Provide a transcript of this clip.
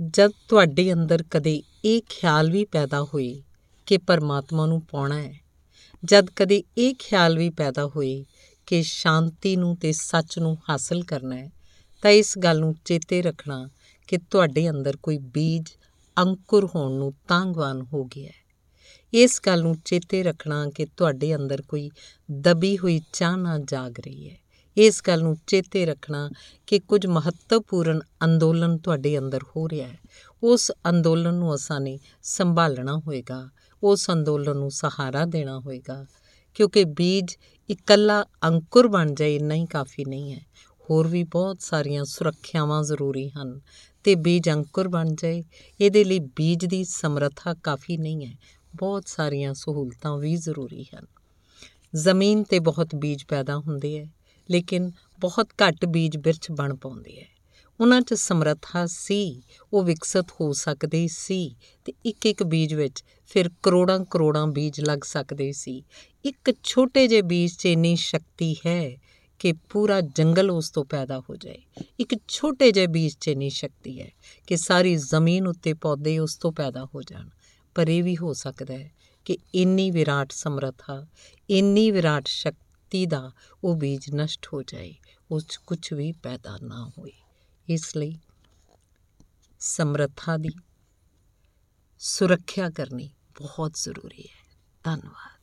ਜਦ ਤੁਹਾਡੇ ਅੰਦਰ ਕਦੇ ਇਹ ਖਿਆਲ ਵੀ ਪੈਦਾ ਹੋਏ ਕਿ ਪਰਮਾਤਮਾ ਨੂੰ ਪਾਉਣਾ ਹੈ, ਜਦ ਕਦੇ ਇਹ ਖਿਆਲ ਵੀ ਪੈਦਾ ਹੋਏ ਕਿ ਸ਼ਾਂਤੀ ਨੂੰ ਤੇ ਸੱਚ ਨੂੰ ਹਾਸਲ ਕਰਨਾ ਹੈ, ਤਾਂ ਇਸ ਗੱਲ ਨੂੰ ਚੇਤੇ ਰੱਖਣਾ ਕਿ ਤੁਹਾਡੇ ਅੰਦਰ ਕੋਈ ਬੀਜ ਅੰਕੁਰ ਹੋਣ ਨੂੰ ਤਾਂਗਵਾਨ ਹੋ ਗਿਆ ਹੈ। ਇਸ ਗੱਲ ਨੂੰ ਚੇਤੇ ਰੱਖਣਾ ਕਿ ਤੁਹਾਡੇ ਅੰਦਰ ਕੋਈ ਦਬੀ ਹੋਈ ਚਾਹਨਾ ਜਾਗ ਰਹੀ ਹੈ। ਇਸ ਗੱਲ ਨੂੰ ਚੇਤੇ ਰੱਖਣਾ ਕਿ ਕੁਝ ਮਹੱਤਵਪੂਰਨ ਅੰਦੋਲਨ ਤੁਹਾਡੇ ਅੰਦਰ ਹੋ ਰਿਹਾ ਹੈ। ਉਸ ਅੰਦੋਲਨ ਨੂੰ ਅਸਾਂ ਨੇ ਸੰਭਾਲਣਾ ਹੋਏਗਾ। ਉਸ ਅੰਦੋਲਨ ਨੂੰ ਸਹਾਰਾ ਦੇਣਾ ਹੋਏਗਾ। ਕਿਉਂਕਿ ਬੀਜ ਇਕੱਲਾ ਅੰਕੁਰ ਬਣ ਜਾਏ ਇੰਨਾ ਹੀ ਕਾਫੀ ਨਹੀਂ ਹੈ। ਹੋਰ ਵੀ ਬਹੁਤ ਸਾਰੀਆਂ ਸੁਰੱਖਿਆਵਾਂ ਜ਼ਰੂਰੀ ਹਨ। ਤੇ ਬੀਜ ਅੰਕੁਰ ਬਣ ਜਾਏ, ਇਹਦੇ ਲਈ ਬੀਜ ਦੀ ਸਮਰੱਥਾ ਕਾਫੀ ਨਹੀਂ ਹੈ। ਬਹੁਤ ਸਾਰੀਆਂ ਸਹੂਲਤਾਂ ਵੀ ਜ਼ਰੂਰੀ ਹਨ। ਜ਼ਮੀਨ ਤੇ ਬਹੁਤ ਬੀਜ ਪੈਦਾ ਹੁੰਦੇ ਹੈ। ਲੇਕਿਨ ਬਹੁਤ ਘੱਟ ਬੀਜ ਬਿਰਛ ਬਣ ਪਾਉਂਦੇ ਹੈ ਉਹਨਾਂ 'ਚ ਸਮਰੱਥਾ ਸੀ, ਉਹ ਵਿਕਸਿਤ ਹੋ ਸਕਦੇ ਸੀ ਤੇ ਇੱਕ ਇੱਕ ਬੀਜ ਵਿੱਚ ਫਿਰ ਕਰੋੜਾਂ ਕਰੋੜਾਂ ਬੀਜ ਲੱਗ ਸਕਦੇ ਸੀ। ਇੱਕ ਛੋਟੇ ਜਿਹੇ ਬੀਜ 'ਚ ਇੰਨੀ ਸ਼ਕਤੀ ਹੈ ਕਿ ਪੂਰਾ ਜੰਗਲ ਉਸ ਤੋਂ ਪੈਦਾ ਹੋ ਜਾਏ। ਇੱਕ ਛੋਟੇ ਜਿਹੇ ਬੀਜ 'ਚ ਇੰਨੀ ਸ਼ਕਤੀ ਹੈ ਕਿ ਸਾਰੀ ਜ਼ਮੀਨ ਉੱਤੇ ਪੌਦੇ ਉਸ ਤੋਂ ਪੈਦਾ ਹੋ ਜਾਣ। ਪਰ ਇਹ ਵੀ ਹੋ ਸਕਦਾ ਹੈ ਕਿ ਇੰਨੀ ਵਿਰਾਟ ਸਮਰੱਥਾ, ਇੰਨੀ ਵਿਰਾਟ ਸ਼ਕਤੀ ਦਾ ਉਹ ਬੀਜ ਨਸ਼ਟ ਹੋ ਜਾਏ, ਉਸ 'ਚ ਕੁਝ ਵੀ ਪੈਦਾ ਨਾ ਹੋਏ। ਇਸ ਲਈ ਸਮਰੱਥਾ ਦੀ ਸੁਰੱਖਿਆ ਕਰਨੀ ਬਹੁਤ ਜ਼ਰੂਰੀ ਹੈ। ਧੰਨਵਾਦ।